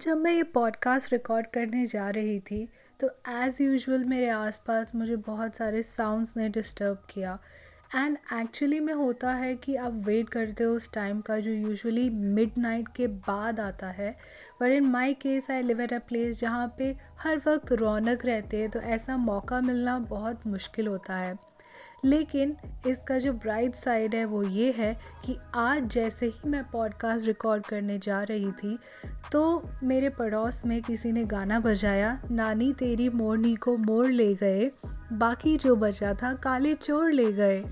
जब मैं ये पॉडकास्ट रिकॉर्ड करने जा रही थी तो एज़ यूजुअल मेरे आसपास मुझे बहुत सारे साउंड्स ने डिस्टर्ब किया। एंड एक्चुअली में होता है कि आप वेट करते हो उस टाइम का जो यूजुअली मिड नाइट के बाद आता है। But in my case I live at a place जहाँ पे हर वक्त रौनक रहती है तो ऐसा मौका मिलना बहुत मुश्किल होता है। लेकिन इसका जो ब्राइट साइड है वो ये है कि आज जैसे ही मैं पॉडकास्ट रिकॉर्ड करने जा रही थी तो मेरे पड़ोस में किसी ने गाना बजाया, नानी तेरी मोरनी को मोर ले गए, बाकी जो बचा था काले चोर ले गए।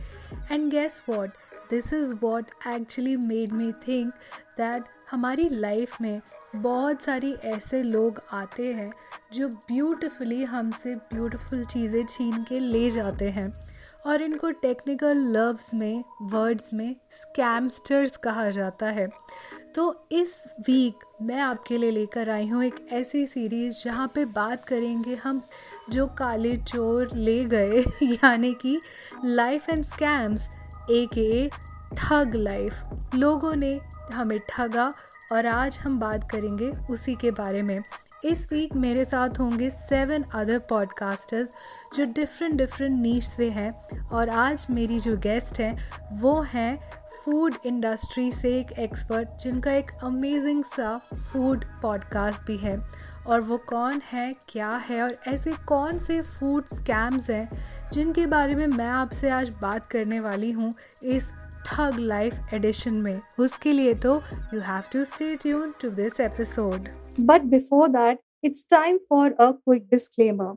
And guess what this is what actually made me think that हमारी लाइफ में बहुत सारी ऐसे लोग आते हैं जो ब्यूटिफुली हमसे ब्यूटिफुल चीज़ें छीन के ले जाते हैं। और इनको टेक्निकल लव्स में वर्ड्स में स्कैमस्टर्स कहा जाता है। तो इस वीक मैं आपके लिए लेकर आई हूँ एक ऐसी सीरीज़ जहाँ पे बात करेंगे हम जो काले चोर ले गए, यानी कि life and scams A K ठग लाइफ लोगों ने हमें ठगा और आज हम बात करेंगे उसी के बारे में। इस वीक मेरे साथ होंगे सेवन अदर पॉडकास्टर्स जो डिफरेंट डिफरेंट नीच से हैं और आज मेरी जो गेस्ट हैं, वो हैं फ़ूड इंडस्ट्री से एक एक्सपर्ट जिनका एक अमेजिंग सा फ़ूड पॉडकास्ट भी है। और वो कौन है, क्या है और ऐसे कौन से फ़ूड स्कैम्स हैं जिनके बारे में मैं आपसे आज बात करने वाली हूँ इस ठग लाइफ एडिशन में। उसके लिए तो you have to stay tune to this episode but before that it's time for a quick disclaimer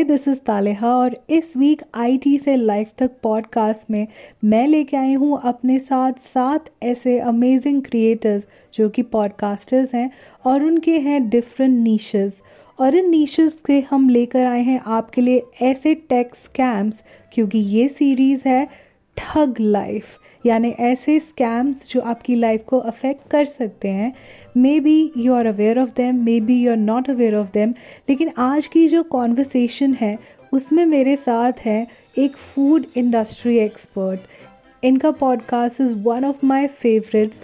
hi this is Taleha और इस वीक आईटी से लाइफ तक पॉडकास्ट में मैं लेके आई हूँ अपने साथ सात ऐसे अमेजिंग क्रिएटर्स जो कि पॉडकास्टर्स हैं और उनके हैं डिफरेंट नीशेस और इन नीशेस के हम लेकर आए हैं आपके लिए ऐसे टेक स्कैम्स क्योंकि ये सीरीज़ है ठग लाइफ यानी ऐसे स्कैम्स जो आपकी लाइफ को अफेक्ट कर सकते हैं। Maybe you are aware of them maybe you are not aware of them लेकिन आज की जो कॉन्वर्सेशन है, उसमें मेरे साथ है एक फ़ूड इंडस्ट्री एक्सपर्ट इनका podcast is one of my favourites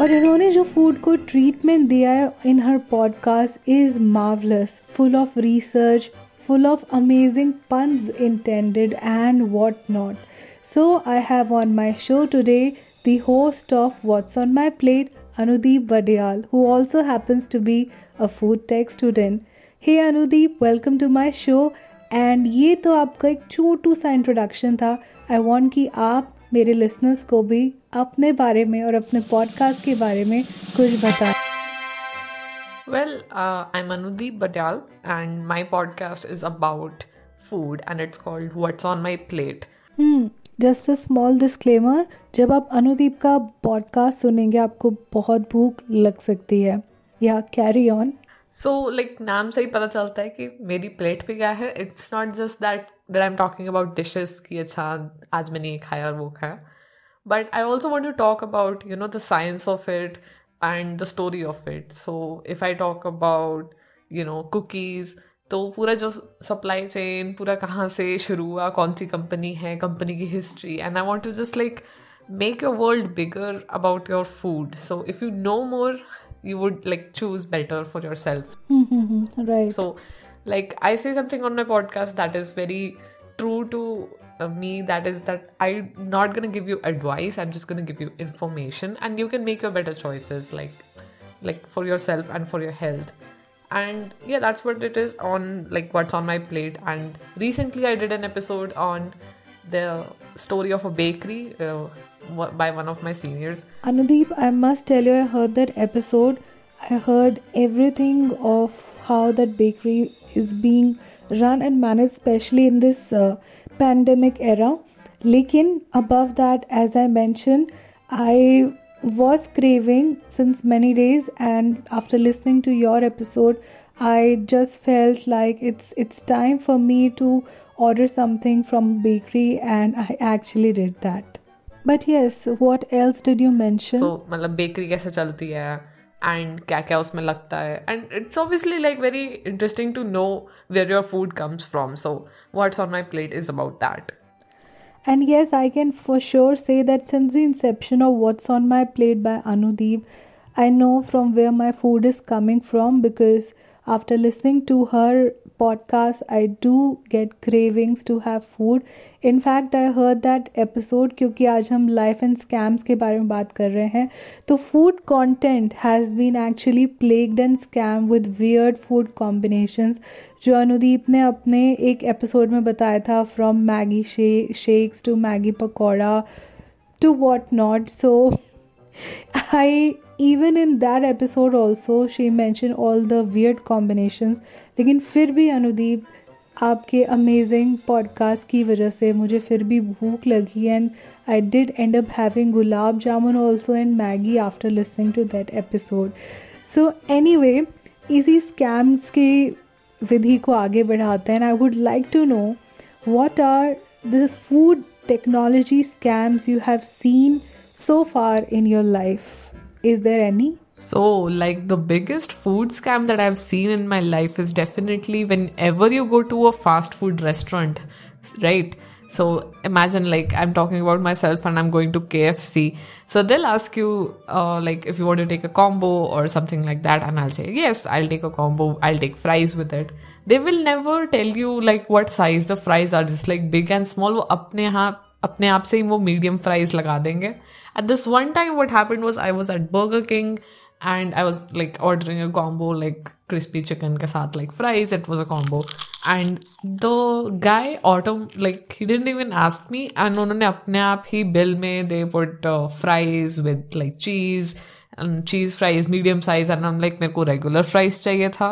और इन्होंने जो फ़ूड को ट्रीटमेंट दिया है in her podcast is marvellous full of research full of amazing amazing intended and and whatnot. So, I have on my show today the host of What's on My Plate, Anudeep Vadial, who also happens to be a food tech student. Hey Anudeep, welcome to my show. And ये तो आपका एक छोटू सा introduction था I want कि आप मेरे listeners को भी अपने बारे में और अपने पॉडकास्ट के बारे में कुछ बताएं Well, uh, I'm Anudeep Batyal, and my podcast is about food, and it's called What's on My Plate. Hmm. Just a small disclaimer, जब आप अनुदीप का पॉडकास्ट सुनेंगे, आपको बहुत भूख लग सकती है। या कैरी ऑन सो लाइक नाम से ही पता चलता है कि मेरी प्लेट पे क्या है। It's not just that that I am talking about dishes कि अच्छा आज मैंने ये खाया और वो खाया। But I also want to talk about you know the science of it and the story of it so if I talk about you know cookies तो पूरा जो सप्लाई चेन पूरा कहाँ से शुरू हुआ कौन सी कंपनी है कंपनी की history and I want to just like make your world bigger about your food so if you know more you would like choose better for yourself right so like i say something on my podcast that is very true to uh, me that is that i'm not gonna give you advice i'm just gonna give you information and you can make your better choices like like for yourself and for your health and yeah that's what it is on like what's on my plate and recently i did an episode on the story of a bakery uh, by one of my seniors. Anudeep, I must tell you, I heard that episode. I heard everything of how that bakery is being run and managed, especially in this uh, pandemic era. Lekin, above that, as I mentioned, I was craving since many days, and after listening to your episode, I just felt like it's it's time for me to order something from bakery, and I actually did that. But yes, what else did you mention? So, मतलब bakery कैसे चलती है and क्या क्या उसमें लगता है and it's obviously like very interesting to know where your food comes from so what's on my plate is about that And yes, I can for sure say that since the inception of What's on My Plate by Anudeep, I know from where my food is coming from because after listening to her podcast, I do get cravings to have food. In fact, I heard that episode क्योंकि आज हम life and scams के बारे में बात कर रहे हैं तो food content has been actually plagued and scam with weird food combinations जो अनुदीप ने अपने एक एपिसोड में बताया था from Maggi shakes to Maggi pakora to what not so I even in that episode also she mention all the weird combinations लेकिन फिर भी अनुदीप आपके अमेजिंग पॉडकास्ट की वजह से मुझे फिर भी भूख लगी and I did end up having gulab jamun also and Maggi after listening to that episode so anyway इसी स्कैम्स की विधि को आगे बढ़ाते हैं I would like to know what are the food technology scams you have seen so far in your life? Is there any? So, like the biggest food scam that I've seen in my life is definitely whenever you go to a fast food restaurant, right? So imagine like I'm talking about myself and I'm going to KFC. So they'll ask you uh, like if you want to take a combo or something like that, and I'll say yes, I'll take a combo. I'll take fries with it. They will never tell you like what size the fries are, just like big and small. वो अपने यहाँ अपने आप से ही वो medium fries लगा देंगे At this one time, what happened was I was at Burger King and I was like ordering a combo like crispy chicken ke saath like fries. It was a combo. And the guy auto like he didn't even ask me and उन्होंने अपने आप ही bill में they put uh, fries with like cheese and cheese fries medium size and I'm like मेरे को regular fries चाहिए था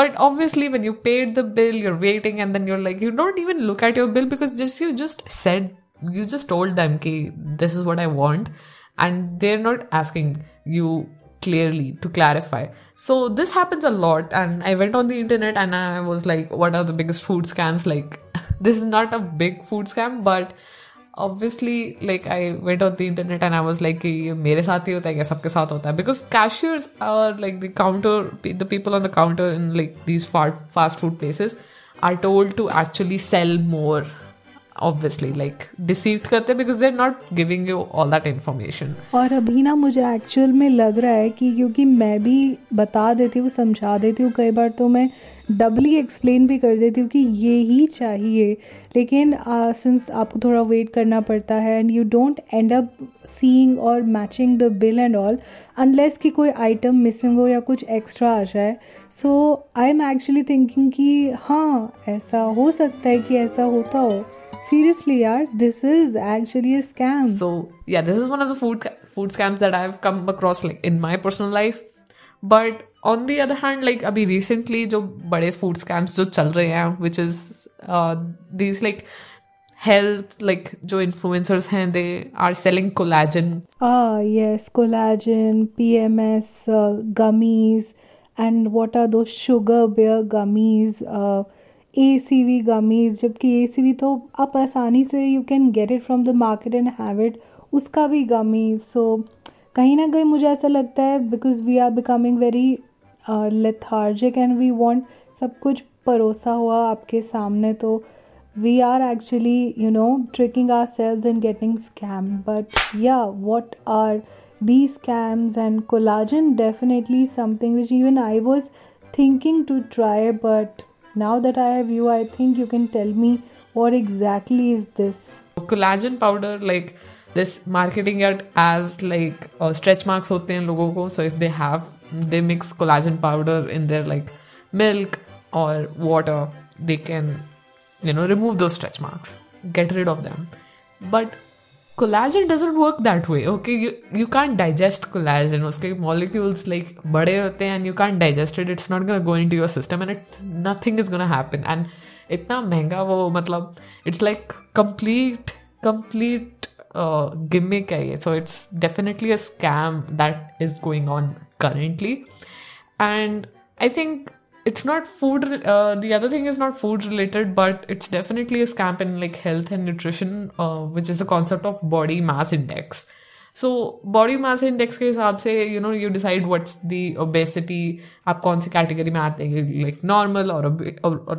but obviously when you paid the bill you're waiting and then you're like you don't even look at your bill because just you just said you just told them okay this is what i want and they're not asking you clearly to clarify. So this happens a lot and i went on the internet and i was like what are the biggest food scams? Like this is not a big food scam but obviously like i went on the internet and i was like ye mere sath hota hai kya hota hai. Because cashiers are like the counter the people on the counter in like these fast food places are told to actually sell more. Obviously like deceive करते because they are not giving you all that information और अभी ना मुझे actual में लग रहा है कि क्योंकि मैं भी बता देती हूँ, समझा देती हूँ कई बार तो मैं डबली एक्सप्लेन भी कर देती हूँ कि ये ही चाहिए लेकिन सिंस uh, आपको थोड़ा वेट करना पड़ता है and you don't end up seeing or matching the bill and all unless कि कोई आइटम मिसिंग हो या कुछ एक्स्ट्रा आ जाए so I am actually thinking कि हाँ ऐसा हो सकता है कि ऐसा होता हो Seriously, yaar, this is actually a scam. So yeah, this is one of the food food scams that I've come across like in my personal life. But on the other hand like अभी recently जो बड़े food scams जो चल रहे हैं which is these like health like जो influencers हैं they are selling collagen yes collagen P M S gummies and what are those sugar bear gummies A C V gummies जबकि A C V तो आप आसानी से you can get it from the market and have it उसका भी gummies सो कहीं ना कहीं मुझे ऐसा लगता है because we are becoming very lethargic and we want सब कुछ परोसा हुआ आपके सामने तो we are actually you know tricking ourselves and getting scam but yeah what are the scams and collagen definitely something which even I was thinking to try but now that I have you I think you can tell me what exactly is this collagen powder like this marketing at age like stretch marks होते हैं लोगों को so if they have they mix collagen powder in their like milk or water they can you know remove those stretch marks get rid of them but collagen doesn't work that way okay you can digest collagen उसके molecules like बड़े होते हैं and you can digested it's not going to your system and it's nothing is gonna happen and इतना महँगा वो मतलब it's like complete complete gimmick है ये so it's definitely a scam that is going on currently and i think it's not food uh, the other thing is not food related but it's definitely a scam in like health and nutrition uh, which is the concept of body mass index so body mass index के हिसाब से you know you decide what's the obesity आप कौन सी category में आते हैं like normal or or,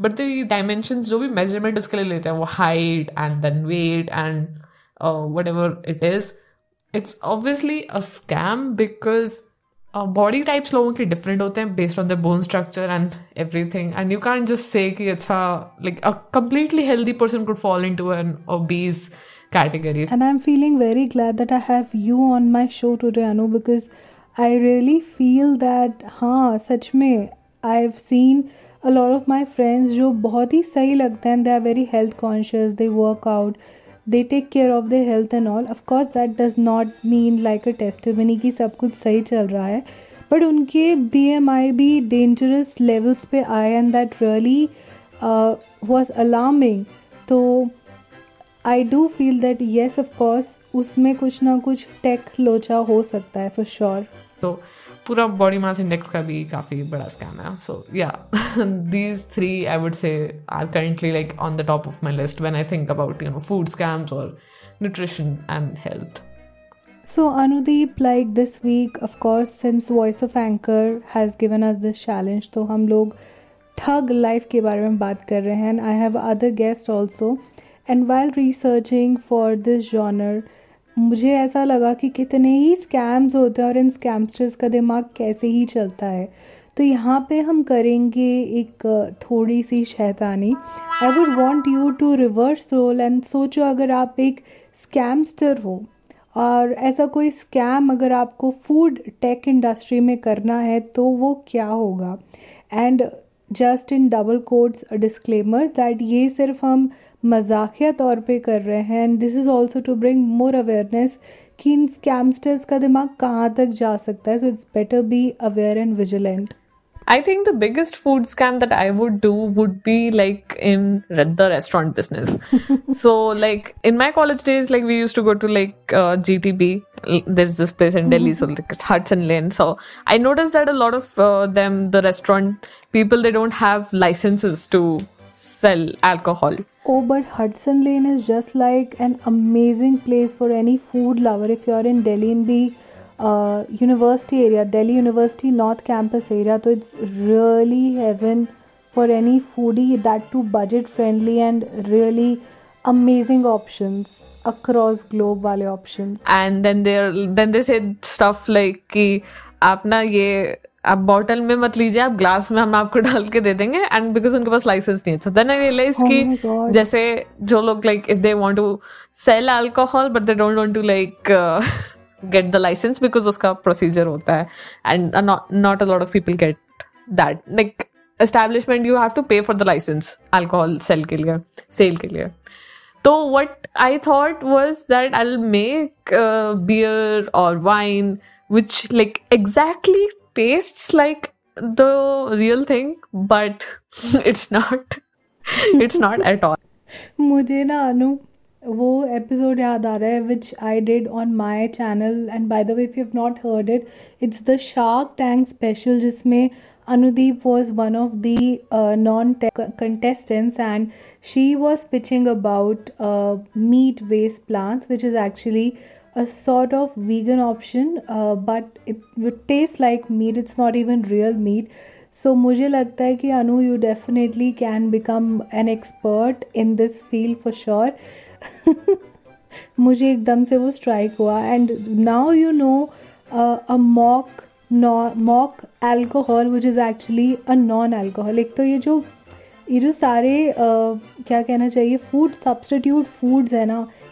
or obese but the dimensions जो भी measurement इसके लिए लेते हैं वो height and then weight and uh, whatever it is it's obviously a scam because body types लोगों के डिफरेंट होते हैं based on the bone structure and everything and you can just say कि अच्छा like a completely healthy person could fall into an obese categories. And I'm feeling very glad that I have you on my show today, Anu, because I really feel that हाँ सच में I've seen lot of my friends जो बहुत ही सही लगते हैं they are very health conscious they work out they take care of their health and all of course that does not mean like a testimony कि सब कुछ सही चल रहा है बट उनके बी एम आई भी डेंजरस लेवल्स पे आए and that really was alarming तो I do feel that yes of course उसमें कुछ ना कुछ टेक लोचा हो सकता है फॉर श्योर तो पूरा बॉडी मास इंडेक्स का भी काफ़ी बड़ा स्कैम है। So yeah these three I would say are currently like on the top of my list when I think about you know food scams और nutrition and health. So, Anudeep, like this week, of course, since Voice of Anchor has given us this challenge, तो हम लोग thug life के बारे में बात कर रहे हैं। I have other guest also and while researching for this genre मुझे ऐसा लगा कि कितने ही स्कैम्स होते हैं और इन स्कैमस्टर्स का दिमाग कैसे ही चलता है। तो यहाँ पे हम करेंगे एक थोड़ी सी शैतानी। I would want you to reverse role and सोचो अगर आप एक स्कैमस्टर हो और ऐसा कोई स्कैम अगर आपको फ़ूड टेक इंडस्ट्री में करना है तो वो क्या होगा? And just in double quotes disclaimer that ये सिर्फ़ हम मजाकिया तौर पे कर रहे हैं and this is also to bring more awareness कि इन स्कैमस्टर्स का दिमाग कहाँ तक जा सकता है so it's better be aware and vigilant I think the biggest food scam that I would do would be like in the restaurant business. so like in my college days, like we used to go to like uh, GTB. There's this place in Delhi, so like it's Hudson Lane. So I noticed that a lot of uh, them, the restaurant people, they don't have licenses to sell alcohol. Oh, but Hudson Lane is just like an amazing place for any food lover if you're in Delhi in the uh, university area, Delhi University North Campus area. So it's really heaven for any foodie, that too budget friendly and really amazing options across globe wale options. And then there then they said stuff like कि आप ना ये आप bottle में मत लीजिए आप glass में हम आपको डाल के दे देंगे एंड बिकॉज़ उनके पास लाइसेंस नहीं है। सो देन आई रियलाइज़ कि जैसे जो लोग like if they want to sell alcohol but they don't want to like get the licence because उसका प्रोसीजर होता है। And not a lot of people get that like establishment you have to pay for the licence alcohol sale के लिए sale के लिए। तो what I thought was that I make beer और wine which like exactly tastes like the real thing but it's not it's not at all मुझे ना अनु वो episode याद आ रहा है which I did on my channel and by the way if you have not heard it it's the Shark Tank special जिसमें Anudeep was one of the non contestants and she was pitching about uh, meat based plants which is actually a sort of vegan option uh, but it would taste like meat it's not even real meat so मुझे लगता है कि अनु you definitely can become an expert in this field for sure मुझे एकदम से वो strike हुआ and now you know a mock mock alcohol which is actually a non alcohol एक तो ये जो ये जो सारे uh, क्या कहना चाहिए फ़ूड सब्सटीट्यूट फूड्स है ना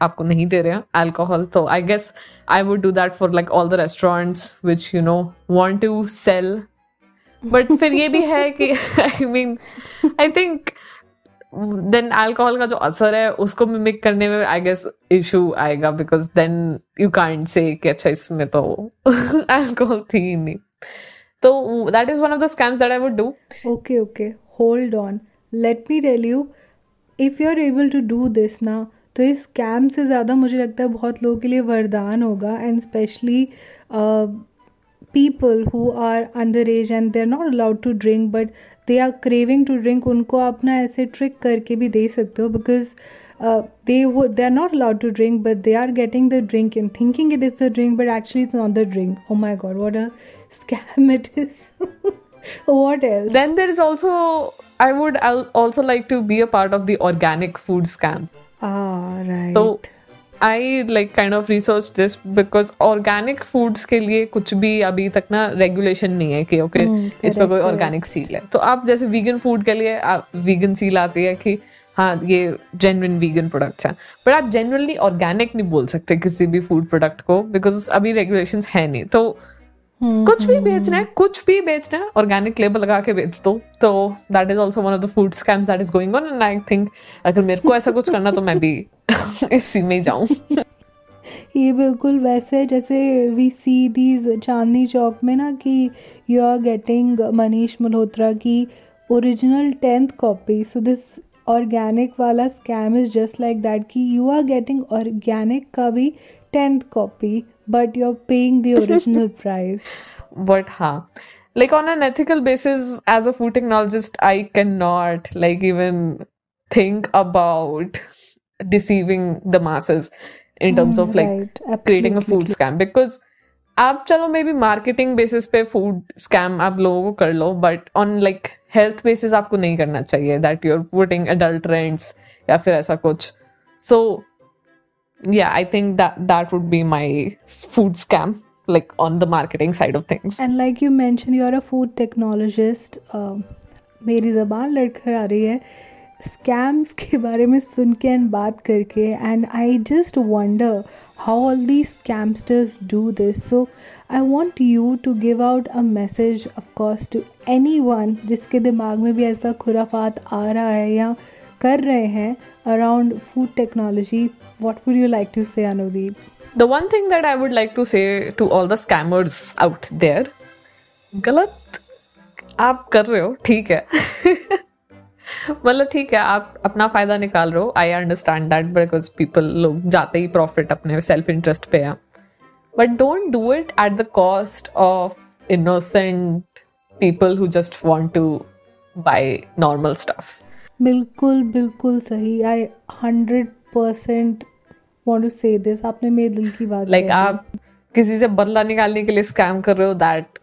आपको नहीं दे रहे हैं alcohol so I guess I would do that for, like, all the restaurants which, you know, want to sell. But फिर ये भी है कि I mean I think then alcohol का जो असर है, उसको मिमिक करने में आई गेस इशू आएगा because then you can't say कि अच्छा इसमें तो अल्कोहल थी ही नहीं। तो that is one of the scams that I would do okay okay hold on let me tell you if you are able to do this ना तो इस स्कैम से ज़्यादा मुझे लगता है बहुत लोगों के लिए वरदान होगा and specially people who are under age and they're not allowed to drink but they are craving to drink उनको अपना ऐसे ट्रिक करके भी दे सकते हो बिकॉज़ दे वो they are not allowed to drink but they are getting the drink in thinking it is the drink but actually it's not the drink oh my God what a scam it is what else then there is also I would also like to be a part of the organic food scam right so I like kind of research this because organic foods के लिए कुछ भी अभी तक ना regulation नहीं है कि ओके okay, hmm, इस पर कोई ऑर्गेनिक सील है। तो आप जैसे वीगन फ़ूड के लिए वीगन सील आती है कि हाँ ये जेनविन वीगन प्रोडक्ट्स हैं। बट आप जेनरली ऑर्गेनिक नहीं बोल सकते किसी भी फ़ूड प्रोडक्ट को बिकॉज़ अभी रेगुलेशन है नहीं। तो कुछ भी hmm, बेचना है कुछ भी बेचना है ऑर्गेनिक लेबल लगा के बेच दो। तो that is also one of the food scams that is going on and I think अगर मेरे को ऐसा कुछ करना तो मैं भी इसी में जाऊँ। ये बिल्कुल वैसे जैसे we see these Chandni Chowk में ना कि you are getting Manish Malhotra की original tenth copy so this organic वाला scam is just like that कि यू आर गेटिंग ऑर्गेनिक का भी tenth copy you are paying the original price but हाँ like on an ethical basis as a food technologist i cannot like even think about deceiving the masses in terms mm, of like right. creating a food scam because आप चलो maybe marketing basis पे food scam आप लोगों को कर लो but on like health basis आपको नहीं करना चाहिए दैट यूर पुटिंग अडल्ट्रेंट्स या फिर ऐसा कुछ सो yeah i think that that would be my food scam like on the marketing side of things. And like you mentioned you're a food technologist. Uh, मेरी ज़बान लड़कर आ रही है। स्कैम्स के बारे में सुन के एंड बात करके and I just wonder how all the scamsters do this so I want you to give out a message of course to anyone जिसके दिमाग में भी ऐसा खुराफात आ रहा है या कर रहे हैं around food technology what would you like to say Anudeep the one thing that I would like to say to all the scammers out there गलत आप कर रहे हो ठीक है। मतलब ठीक है आप अपना फ़ायदा निकाल रहे हो। I understand that because people लोग जाते ही प्रॉफिट अपने सेल्फ इंटरेस्ट पे हैं। But don't do it at the cost of innocent people who just want to buy normal stuff बिल्कुल बिल्कुल सही। I hundred percent want to say this आपने मेरे दिल की बात लाइक like, आप किसी से बदला निकालने के लिए स्कैम कर रहे हो that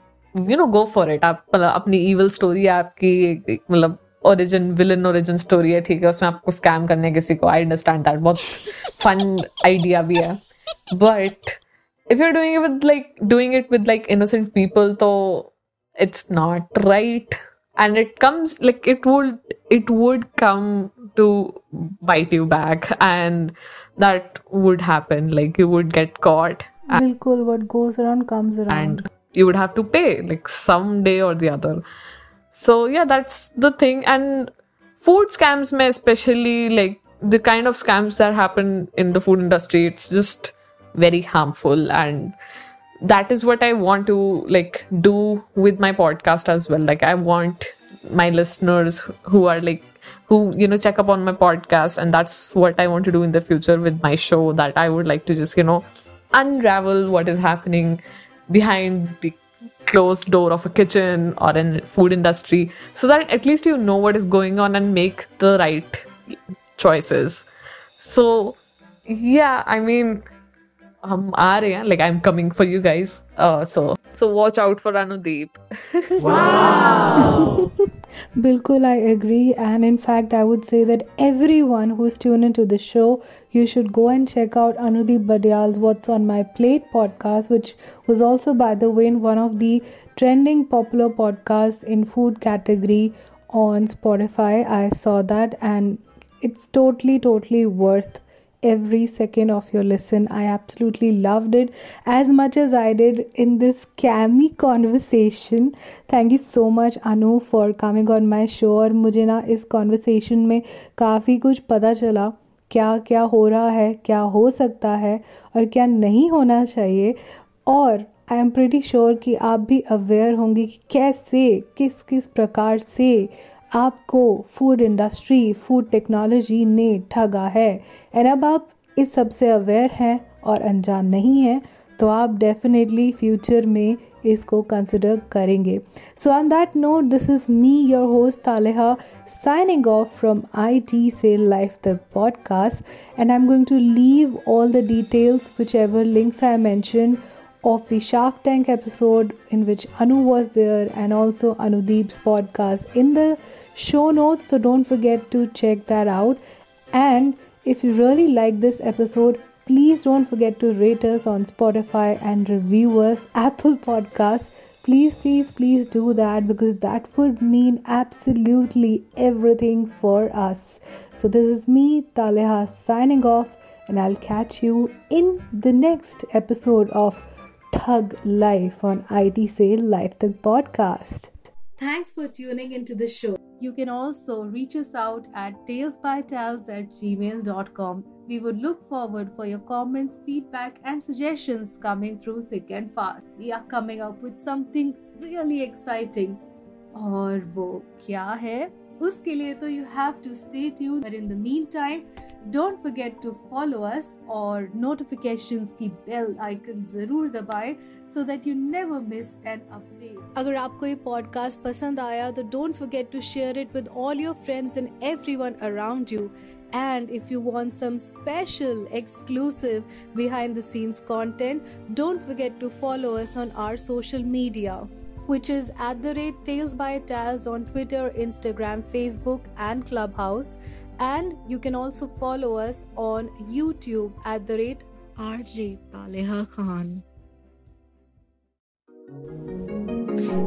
you know go for it आप मतलब अपनी इवल स्टोरी है आपकी मतलब ओरिजिन विलन ओरिजिन स्टोरी है ठीक है उसमें आपको स्कैम करने किसी को। आई अंडरस्टैंड दैट बहुत फन आइडिया भी है। But if you are doing it with like doing it with like innocent people तो it's not right. And it comes like it would it would come to bite you back and that would happen. Like you would get caught. Bilkul, what goes around comes around. And you would have to pay like some day or the other. So yeah that's the thing. And food scams may especially like the kind of scams that happen in the food industry it's just very harmful. And that is what i want to like do with my podcast as well. Like i want my listeners who are like who you know check up on my podcast and that's what i want to do in the future with my show that i would like to just you know unravel what is happening behind the closed door of a kitchen or in food industry so that at least you know what is going on and make the right choices. So yeah i mean um are like i'm coming for you guys uh so. So watch out for anudeep. Wow Bilkul, I agree. And in fact, I would say that everyone who's tuned into the show, you should go and check out Anudeep Badial's What's on My Plate podcast, which was also, by the way, one of the trending popular podcasts in food category on Spotify. I saw that and it's totally, totally worth every second of your listen. I absolutely loved it as much as I did in this cammy conversation. Thank you so much Anu for coming on my show और मुझे ना इस conversation में काफ़ी कुछ पता चला क्या क्या हो रहा है क्या हो सकता है और क्या नहीं होना चाहिए और आई एम प्रिटी श्योर कि आप भी अवेयर होंगे कि कैसे किस किस प्रकार से आपको फ़ूड इंडस्ट्री फ़ूड टेक्नोलॉजी ने ठगा है। एंड अब आप इस सबसे अवेयर हैं और अनजान नहीं हैं तो आप डेफिनेटली फ्यूचर में इसको कंसिडर करेंगे। So on that note this is me your host Taleha signing off from IT से लाइफ तक podcast and I am going to leave all the details whichever links I mention of the Shark Tank episode in which Anu was there and also Anudeep's podcast in the show notes. So don't forget to check that out. And if you really like this episode, please don't forget to rate us on Spotify and review us Apple Podcasts. Please, please, please do that because that would mean absolutely everything for us. So this is me, Taleha, signing off, and I'll catch you in the next episode of Thug Life on IT Sale Life Thug Podcast. Thanks for tuning into the show. You can also reach us out at talesbytales at gmail.com. We would look forward for your comments, feedback, and suggestions coming through thick and fast. We are coming up with something really exciting. और वो क्या है उसके लिए तो you have to stay tuned. But in the meantime, don't forget to follow us और notifications की bell icon ज़रूर दबाएं so that you never miss an update. अगर आपको ये podcast पसंद आया तो don't forget to share it with all your friends and everyone around you. And if you want some special, exclusive, behind the scenes content, don't forget to follow us on our social media, which is at the rate Tales by Taz on Twitter, Instagram, Facebook, and Clubhouse. And you can also follow us on YouTube at the rate RJ Taleha Khan.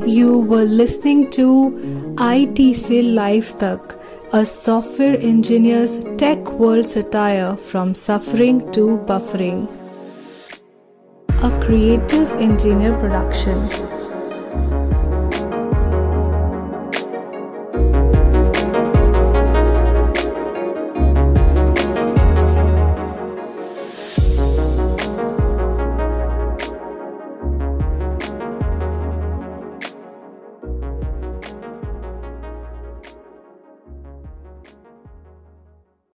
You were listening to IT Se Life Tak, a software engineer's tech world satire from suffering to buffering. A creative engineer production.